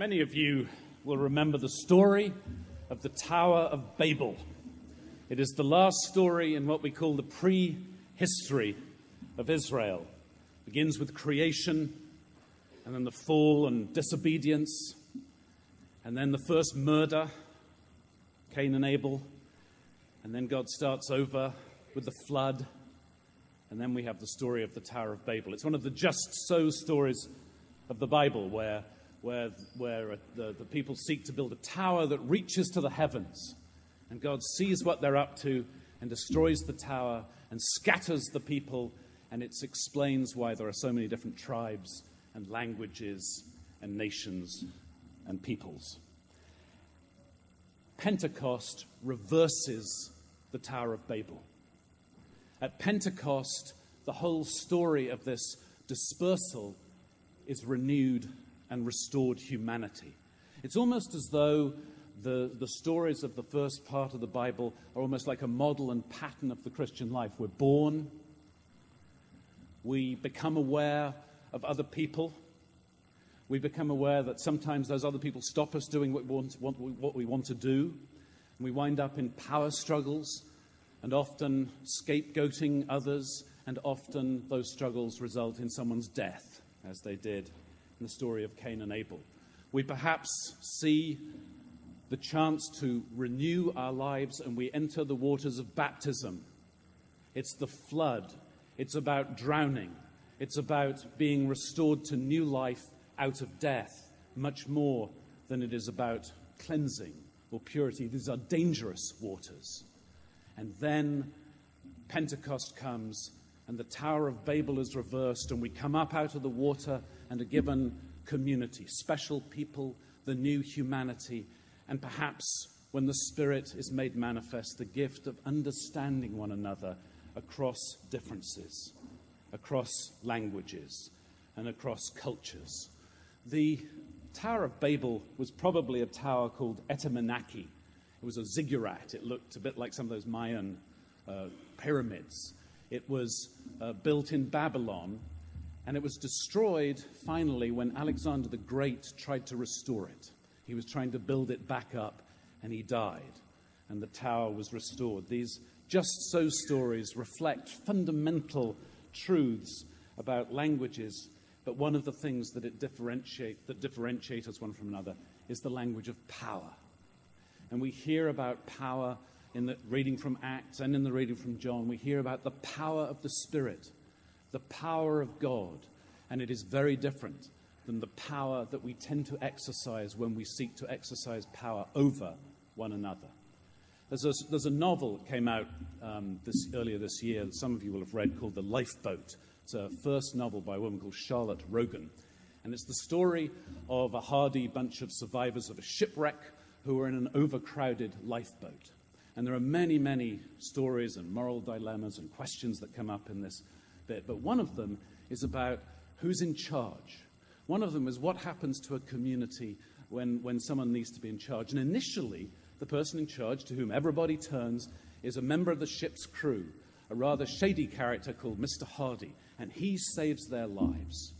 Many of you will remember the story of the Tower of Babel. It is the last story in what we call the pre-history of Israel. It begins with creation, and then the fall and disobedience, and then the first murder, Cain and Abel, and then God starts over with the flood, and then we have the story of the Tower of Babel. It's one of the just so stories of the Bible where where, where uh, the, the people seek to build a tower that reaches to the heavens. And God sees what they're up to and destroys the tower and scatters the people. And it explains why there are so many different tribes and languages and nations and peoples. Pentecost reverses the Tower of Babel. At Pentecost, the whole story of this dispersal is renewed and restored humanity. It's almost as though the, the stories of the first part of the Bible are almost like a model and pattern of the Christian life. We're born, we become aware of other people, we become aware that sometimes those other people stop us doing what we want, what we want to do. And we wind up in power struggles and often scapegoating others, and often those struggles result in someone's death, as they did in the story of Cain and Abel. We perhaps see the chance to renew our lives and we enter the waters of baptism. It's the flood. It's about drowning. It's about being restored to new life out of death, much more than it is about cleansing or purity. These are dangerous waters. And then Pentecost comes and the Tower of Babel is reversed, and we come up out of the water and are given community, special people, the new humanity, and perhaps when the Spirit is made manifest, the gift of understanding one another across differences, across languages, and across cultures. The Tower of Babel was probably a tower called Etemenanki. It was a ziggurat. It looked a bit like some of those Mayan uh, pyramids. It was uh, built in Babylon, and it was destroyed finally when Alexander the Great tried to restore it. He was trying to build it back up, and he died, and the tower was restored. These just so stories reflect fundamental truths about languages, but one of the things that, it differentiate, that differentiate us one from another is the language of power. And we hear about power in the reading from Acts and in the reading from John, we hear about the power of the Spirit, the power of God. And it is very different than the power that we tend to exercise when we seek to exercise power over one another. There's a, there's a novel that came out um, this, earlier this year that some of you will have read called The Lifeboat. It's a first novel by a woman called Charlotte Rogan. And it's the story of a hardy bunch of survivors of a shipwreck who are in an overcrowded lifeboat. And there are many, many stories and moral dilemmas and questions that come up in this bit. But one of them is about who's in charge. One of them is what happens to a community when, when someone needs to be in charge. And initially, the person in charge to whom everybody turns is a member of the ship's crew, a rather shady character called Mr. Hardie. And he saves their lives.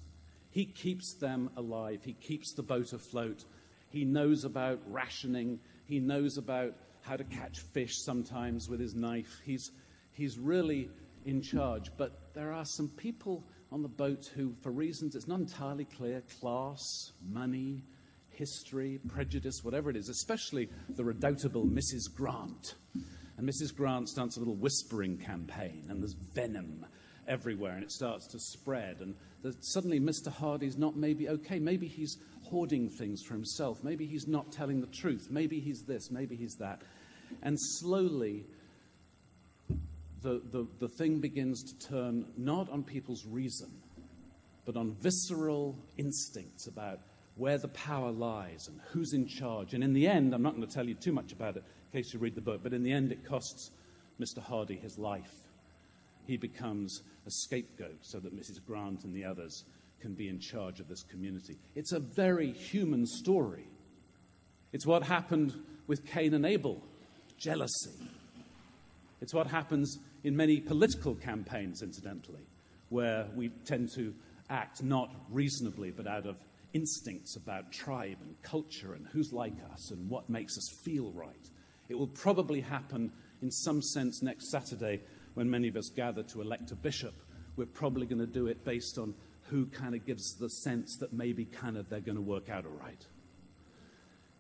He keeps them alive. He keeps the boat afloat. He knows about rationing. He knows about how to catch fish sometimes with his knife. He's, he's really in charge. But there are some people on the boat who, for reasons it's not entirely clear class, money, history, prejudice, whatever it is, especially the redoubtable Mrs. Grant. And Mrs. Grant starts a little whispering campaign, and there's venom everywhere, and it starts to spread. And suddenly, Mr. Hardie's not maybe okay. Maybe he's hoarding things for himself. Maybe he's not telling the truth. Maybe he's this. Maybe he's that. And slowly, the, the, the thing begins to turn not on people's reason, but on visceral instincts about where the power lies and who's in charge. And in the end, I'm not going to tell you too much about it in case you read the book, but in the end, it costs Mr. Hardie his life. He becomes a scapegoat so that Mrs. Grant and the others can be in charge of this community. It's a very human story. It's what happened with Cain and Abel jealousy. It's what happens in many political campaigns, incidentally, where we tend to act not reasonably but out of instincts about tribe and culture and who's like us and what makes us feel right. It will probably happen in some sense next Saturday when many of us gather to elect a bishop. We're probably going to do it based on who kind of gives the sense that maybe kind of they're going to work out all right.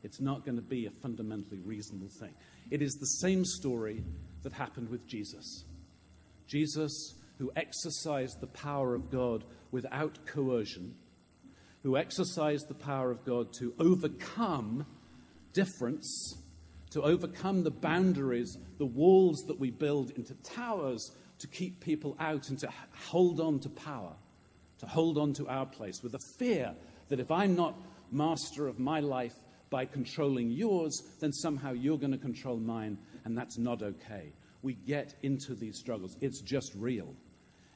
It's not going to be a fundamentally reasonable thing. It is the same story that happened with Jesus. Jesus, who exercised the power of God without coercion, who exercised the power of God to overcome difference, to overcome the boundaries, the walls that we build into towers to keep people out and to hold on to power, to hold on to our place with a fear that if I'm not master of my life by controlling yours, then somehow you're going to control mine, and that's not okay. We get into these struggles. It's just real,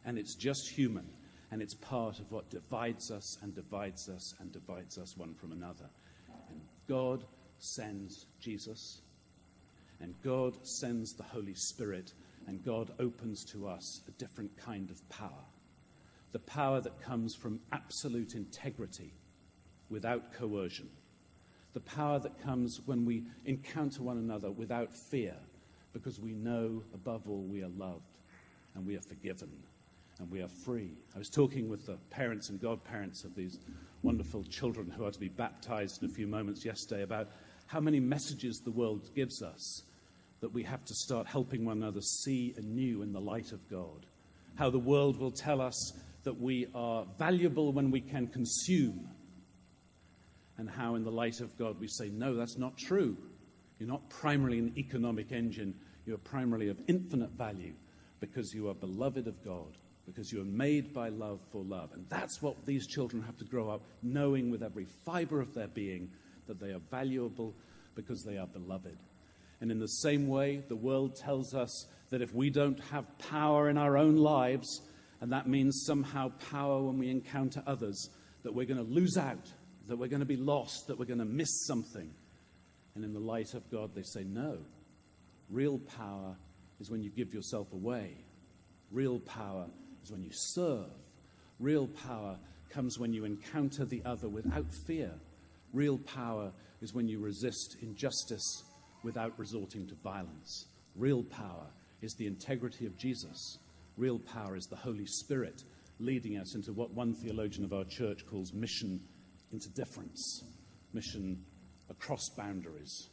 and it's just human, and it's part of what divides us and divides us and divides us one from another. And God sends Jesus, and God sends the Holy Spirit, and God opens to us a different kind of power the power that comes from absolute integrity without coercion the power that comes when we encounter one another without fear, because we know above all we are loved and we are forgiven and we are free. I was talking with the parents and godparents of these wonderful children who are to be baptized in a few moments yesterday about how many messages the world gives us that we have to start helping one another see anew in the light of God. How the world will tell us that we are valuable when we can consume and how, in the light of God, we say, no, that's not true. You're not primarily an economic engine, you're primarily of infinite value because you are beloved of God, because you are made by love for love. And that's what these children have to grow up knowing with every fiber of their being that they are valuable because they are beloved. And in the same way, the world tells us that if we don't have power in our own lives, and that means somehow power when we encounter others, that we're going to lose out that we're going to be lost, that we're going to miss something. And in the light of God, they say, no. Real power is when you give yourself away. Real power is when you serve. Real power comes when you encounter the other without fear. Real power is when you resist injustice without resorting to violence. Real power is the integrity of Jesus. Real power is the Holy Spirit leading us into what one theologian of our church calls mission into difference, mission across boundaries,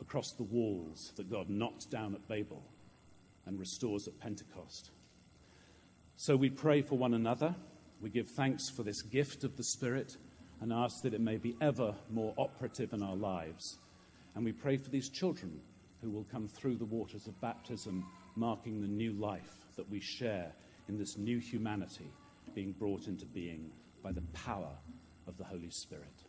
across the walls that God knocked down at Babel and restores at Pentecost. So we pray for one another. We give thanks for this gift of the Spirit and ask that it may be ever more operative in our lives. And we pray for these children who will come through the waters of baptism, marking the new life that we share in this new humanity being brought into being by the power of the Holy Spirit.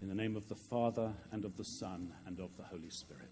In the name of the Father, and of the Son, and of the Holy Spirit.